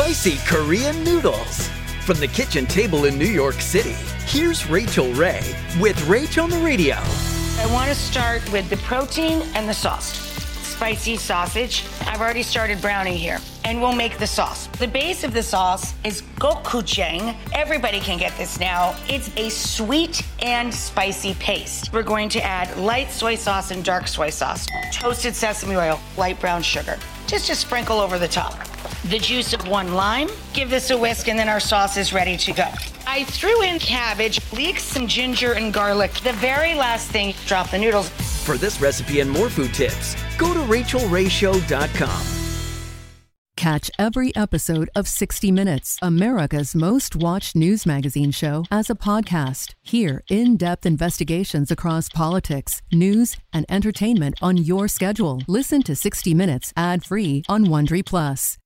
Spicy Korean noodles. From the kitchen table in New York City, here's Rachael Ray with Rach on the Radio. I want to start with the protein and the sauce. Spicy sausage. I've already started browning here, and we'll make the sauce. The base of the sauce is gochujang. Everybody can get this now. It's a sweet and spicy paste. We're going to add light soy sauce and dark soy sauce, toasted sesame oil, light brown sugar. Just a sprinkle over the top. The juice of one lime. Give this a whisk, and then our sauce is ready to go. I threw in cabbage, leeks, some ginger, and garlic. The very last thing, drop the noodles. For this recipe and more food tips, go to rachaelrayshow.com. Catch every episode of 60 Minutes, America's most watched news magazine show, as a podcast. Hear in depth investigations across politics, news, and entertainment on your schedule. Listen to 60 Minutes ad free on Wondery Plus.